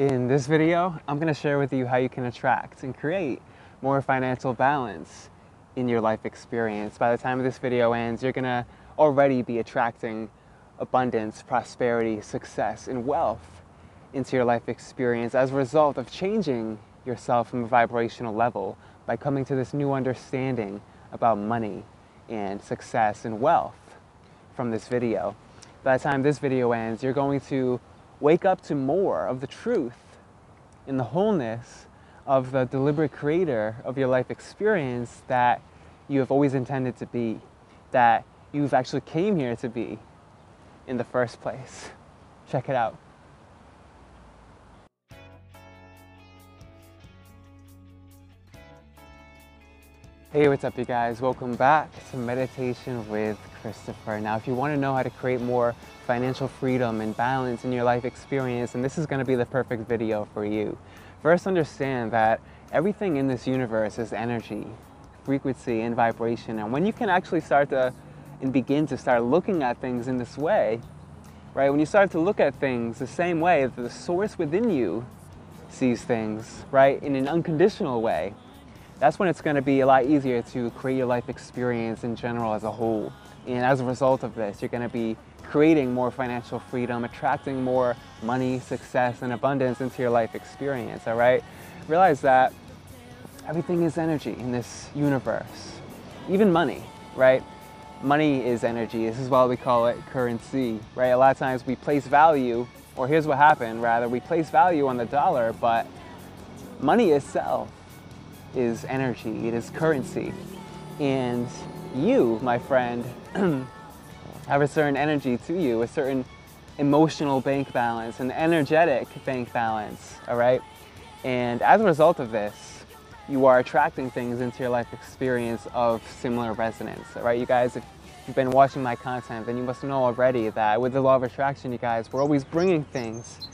In this video, I'm going to share with you how you can attract and create more financial balance in your life experience. By the time this video ends, you're going to already be attracting abundance, prosperity, success, and wealth into your life experience as a result of changing yourself from a vibrational level by coming to this new understanding about money and success and wealth from this video. By the time this video ends, you're going to wake up to more of the truth in the wholeness of the deliberate creator of your life experience that you have always intended to be, that you've actually came here to be in the first place. Check it out. Hey, what's up, you guys? Welcome back to Meditation with Christopher. Now, if you want to know how to create more financial freedom and balance in your life experience, and this is going to be the perfect video for you. First, understand that everything in this universe is energy, frequency, and vibration. And when you can actually start to and begin to start looking at things in this way, right? When you start to look at things the same way that the source within you sees things, right? In an unconditional way that's when it's going to be a lot easier to create your life experience in general as a whole. And as a result of this, you're going to be creating more financial freedom, attracting more money, success, and abundance into your life experience, all right? Realize that everything is energy in this universe, even money, right? Money is energy. This is why we call it currency, right? A lot of times we place value, or here's what happened rather, we place value on the dollar, but money itself is energy, it is currency. And you, my friend, have a certain energy to you, a certain emotional bank balance, an energetic bank balance, all right? And as a result of this, you are attracting things into your life experience of similar resonance, all right? You guys, if you've been watching my content, then you must know already that with the law of attraction, you guys, we're always bringing things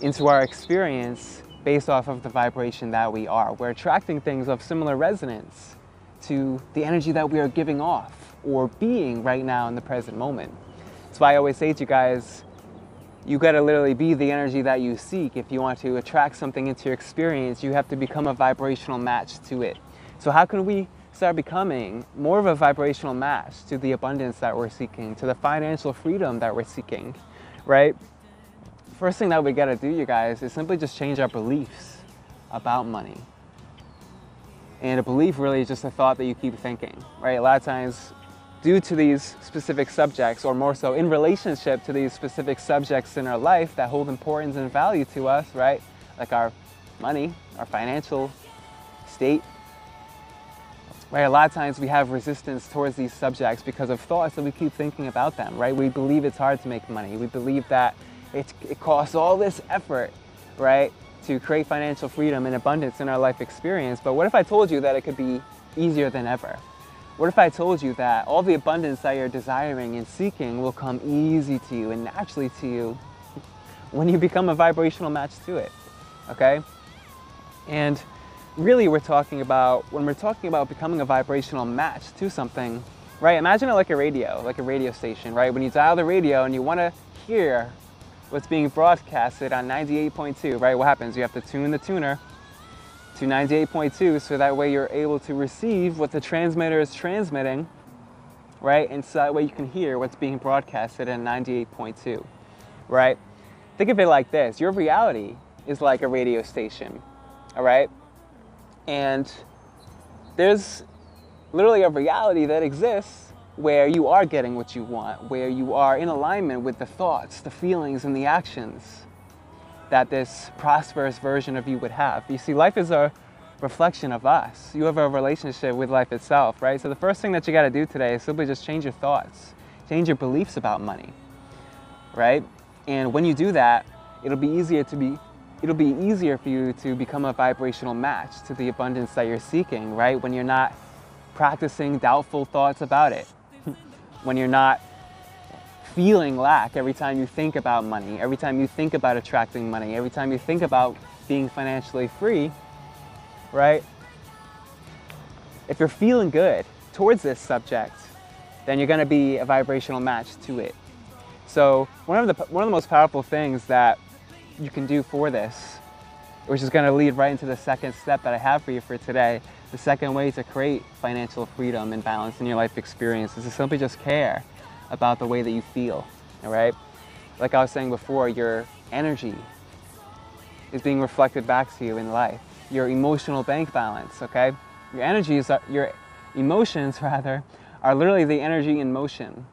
into our experience based off of the vibration that we are. We're attracting things of similar resonance to the energy that we are giving off or being right now in the present moment. That's why I always say to you guys, you gotta literally be the energy that you seek. If you want to attract something into your experience, you have to become a vibrational match to it. So how can we start becoming more of a vibrational match to the abundance that we're seeking, to the financial freedom that we're seeking, right? First thing that we gotta do, you guys, is simply just change our beliefs about money. And a belief really is just a thought that you keep thinking, right? A lot of times, due to these specific subjects, or more so in relationship to these specific subjects in our life that hold importance and value to us, right? Like our money, our financial state, right? A lot of times we have resistance towards these subjects because of thoughts that we keep thinking about them, right? We believe it's hard to make money. We believe that it, it costs all this effort, right, to create financial freedom and abundance in our life experience. But what if I told you that it could be easier than ever? What if I told you that all the abundance that you're desiring and seeking will come easy to you and naturally to you when you become a vibrational match to it? Okay? And really, we're talking about, when we're talking about becoming a vibrational match to something, right? Imagine it like a radio, like a radio station, right? When you dial the radio and you want to hear what's being broadcasted on 98.2, right? What happens? You have to tune the tuner to 98.2 so that way you're able to receive what the transmitter is transmitting, right? And so that way you can hear what's being broadcasted at 98.2, right? Think of it like this your reality is like a radio station, all right? And there's literally a reality that exists where you are getting what you want, where you are in alignment with the thoughts, the feelings, and the actions that this prosperous version of you would have. You see, life is a reflection of us. You have a relationship with life itself, right? So the first thing that you got to do today is simply just change your thoughts, change your beliefs about money, right? And when you do that, it'll be easier to be it'll be easier for you to become a vibrational match to the abundance that you're seeking, right? When you're not practicing doubtful thoughts about it when you're not feeling lack every time you think about money, every time you think about attracting money, every time you think about being financially free, right? If you're feeling good towards this subject, then you're going to be a vibrational match to it. So one of the one of the most powerful things that you can do for this, which is going to lead right into the second step that I have for you for today. The second way to create financial freedom and balance in your life experience is to simply just care about the way that you feel, all right? Like I was saying before, your energy is being reflected back to you in life. Your emotional bank balance, okay? Your energies, are, your emotions rather, are literally the energy in motion.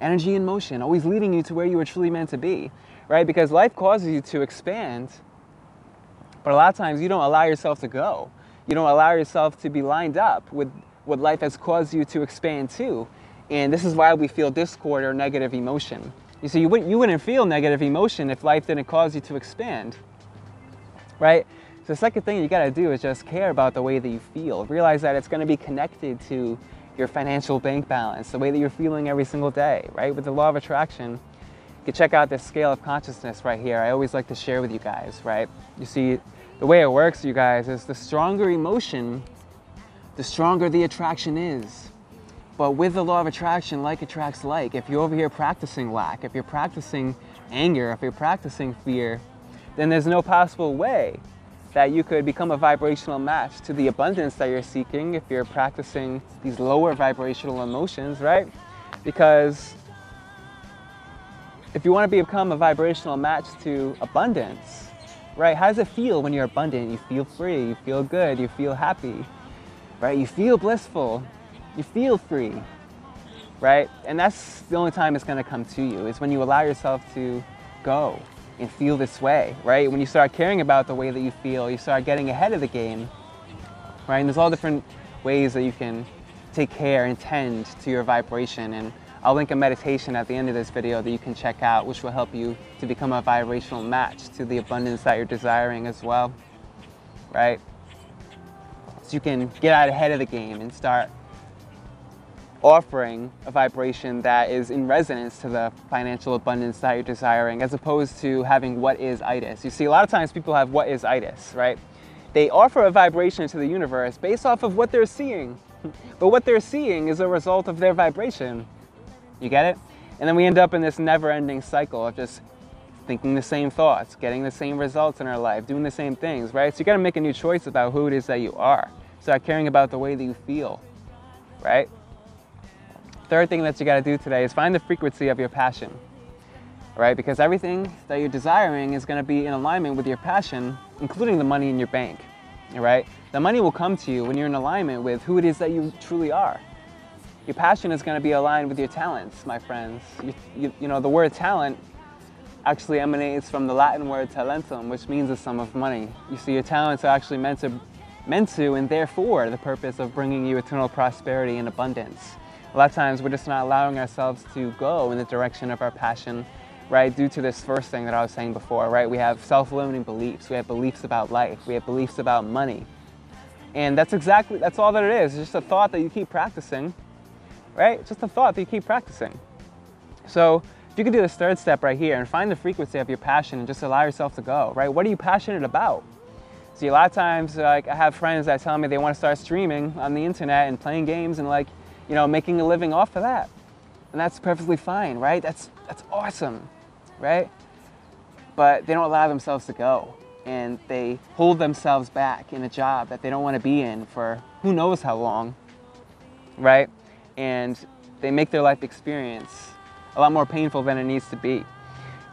Energy in motion, always leading you to where you were truly meant to be, right? Because life causes you to expand, but a lot of times you don't allow yourself to go. You don't allow yourself to be lined up with what life has caused you to expand to. And this is why we feel discord or negative emotion. You see, you wouldn't, you wouldn't feel negative emotion if life didn't cause you to expand, right? So the second thing you gotta do is just care about the way that you feel. Realize that it's gonna be connected to your financial bank balance, the way that you're feeling every single day, right? With the law of attraction, you can check out this scale of consciousness right here. I always like to share with you guys, right? You see, the way it works, you guys, is the stronger emotion, the stronger the attraction is. But with the law of attraction, like attracts like. If you're over here practicing lack, if you're practicing anger, if you're practicing fear, then there's no possible way that you could become a vibrational match to the abundance that you're seeking if you're practicing these lower vibrational emotions, right? Because if you want to become a vibrational match to abundance, right? How does it feel when you're abundant? You feel free, you feel good, you feel happy, right? You feel blissful, you feel free, right? And that's the only time it's to come to you is when you allow yourself to go and feel this way, right? When you start caring about the way that you feel, you start getting ahead of the game, right? And there's all different ways that you can take care and tend to your vibration. And I'll link a meditation at the end of this video that you can check out, which will help you to become a vibrational match to the abundance that you're desiring as well, right? So you can get out ahead of the game and start offering a vibration that is in resonance to the financial abundance that you're desiring, as opposed to having what is itis. You see, a lot of times people have what is itis, right? They offer a vibration to the universe based off of what they're seeing. But what they're seeing is a result of their vibration. You get it? And then we end up in this never ending cycle of just thinking the same thoughts, getting the same results in our life, doing the same things, right? So you gotta make a new choice about who it is that you are. Start caring about the way that you feel, right? Third thing that you gotta do today is find the frequency of your passion, right? Because everything that you're desiring is gonna be in alignment with your passion, including the money in your bank, right? The money will come to you when you're in alignment with who it is that you truly are. Your passion is gonna be aligned with your talents, my friends. You, you, you know, the word talent actually emanates from the Latin word talentum, which means a sum of money. You see, your talents are actually meant to, meant to, and therefore the purpose of bringing you eternal prosperity and abundance a lot of times we're just not allowing ourselves to go in the direction of our passion, right? Due to this first thing that I was saying before, right? We have self-limiting beliefs. We have beliefs about life. We have beliefs about money. And that's exactly, that's all that it is. It's just a thought that you keep practicing, right? Just a thought that you keep practicing. So if you could do this third step right here and find the frequency of your passion and just allow yourself to go, right? What are you passionate about? See, a lot of times, like I have friends that tell me they want to start streaming on the internet and playing games and like, you know, making a living off of that. And that's perfectly fine, right? That's, that's awesome, right? But they don't allow themselves to go. And they hold themselves back in a job that they don't want to be in for who knows how long, right? And they make their life experience a lot more painful than it needs to be,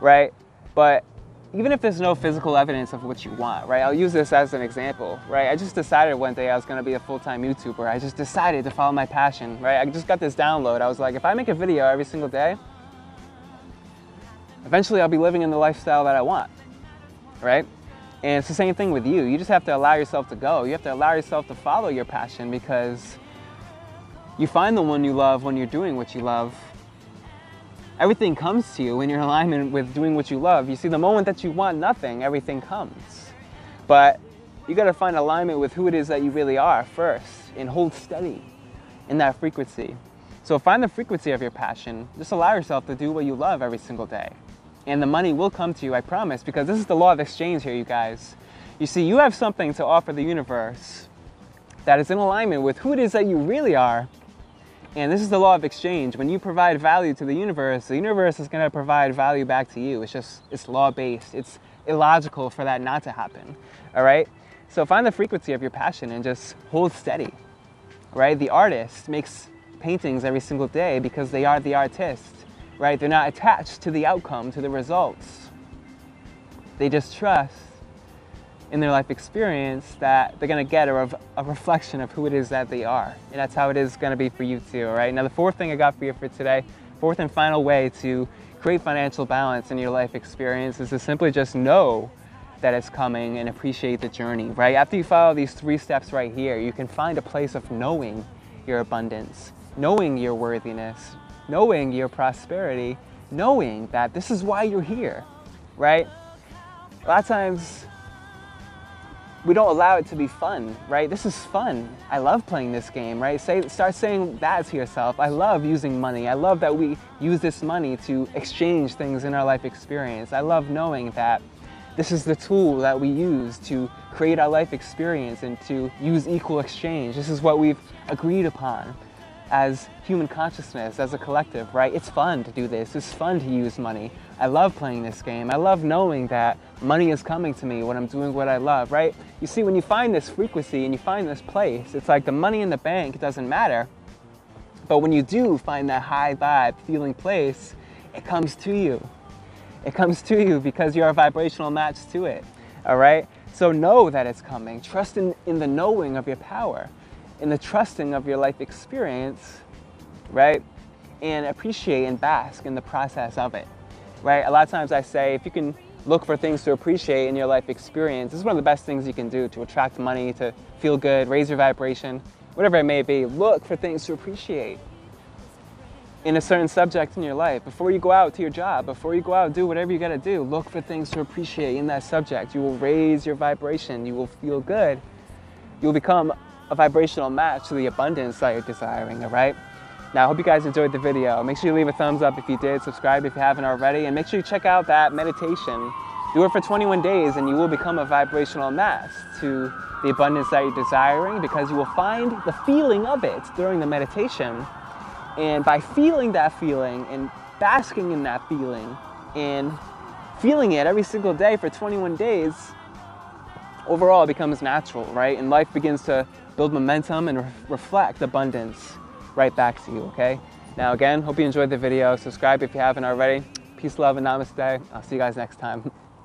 right? But even if there's no physical evidence of what you want, right? I'll use this as an example, right? I just decided one day I was gonna be a full-time YouTuber. I just decided to follow my passion, right? I just got this download. I was like, if I make a video every single day, eventually I'll be living in the lifestyle that I want, right? And it's the same thing with you. You just have to allow yourself to go. You have to allow yourself to follow your passion because you find the one you love when you're doing what you love everything comes to you when you're in alignment with doing what you love. You see, the moment that you want nothing, everything comes. But you got to find alignment with who it is that you really are first and hold steady in that frequency. So find the frequency of your passion. Just allow yourself to do what you love every single day. And the money will come to you, I promise, because this is the law of exchange here, you guys. You see, you have something to offer the universe that is in alignment with who it is that you really are and this is the law of exchange. When you provide value to the universe, the universe is going to provide value back to you. It's just, it's law based. It's illogical for that not to happen. All right? So find the frequency of your passion and just hold steady. Right? The artist makes paintings every single day because they are the artist. Right? They're not attached to the outcome, to the results. They just trust in their life experience that they're going to get a, a, reflection of who it is that they are. And that's how it is going to be for you too, all right? Now, the fourth thing I got for you for today, fourth and final way to create financial balance in your life experience is to simply just know that it's coming and appreciate the journey, right? After you follow these three steps right here, you can find a place of knowing your abundance, knowing your worthiness, knowing your prosperity, knowing that this is why you're here, right? A lot of times we don't allow it to be fun, right? This is fun. I love playing this game, right? Say, start saying that to yourself. I love using money. I love that we use this money to exchange things in our life experience. I love knowing that this is the tool that we use to create our life experience and to use equal exchange. This is what we've agreed upon as human consciousness, as a collective, right? It's fun to do this. It's fun to use money. I love playing this game. I love knowing that money is coming to me when I'm doing what I love, right? You see, when you find this frequency and you find this place, it's like the money in the bank doesn't matter. But when you do find that high vibe feeling place, it comes to you. It comes to you because you're a vibrational match to it, all right? So know that it's coming. Trust in, in the knowing of your power in the trusting of your life experience, right? And appreciate and bask in the process of it, right? A lot of times I say if you can look for things to appreciate in your life experience, this is one of the best things you can do to attract money, to feel good, raise your vibration, whatever it may be. Look for things to appreciate in a certain subject in your life. Before you go out to your job, before you go out do whatever you gotta do, look for things to appreciate in that subject. You will raise your vibration, you will feel good. You will become a vibrational match to the abundance that you're desiring, all right? Now, I hope you guys enjoyed the video. Make sure you leave a thumbs up if you did, subscribe if you haven't already, and make sure you check out that meditation. Do it for 21 days and you will become a vibrational match to the abundance that you're desiring because you will find the feeling of it during the meditation. And by feeling that feeling and basking in that feeling and feeling it every single day for 21 days, overall it becomes natural, right? And life begins to build momentum and re reflect abundance right back to you, okay? Now again, hope you enjoyed the video. Subscribe if you haven't already. Peace, love, and namaste. I'll see you guys next time.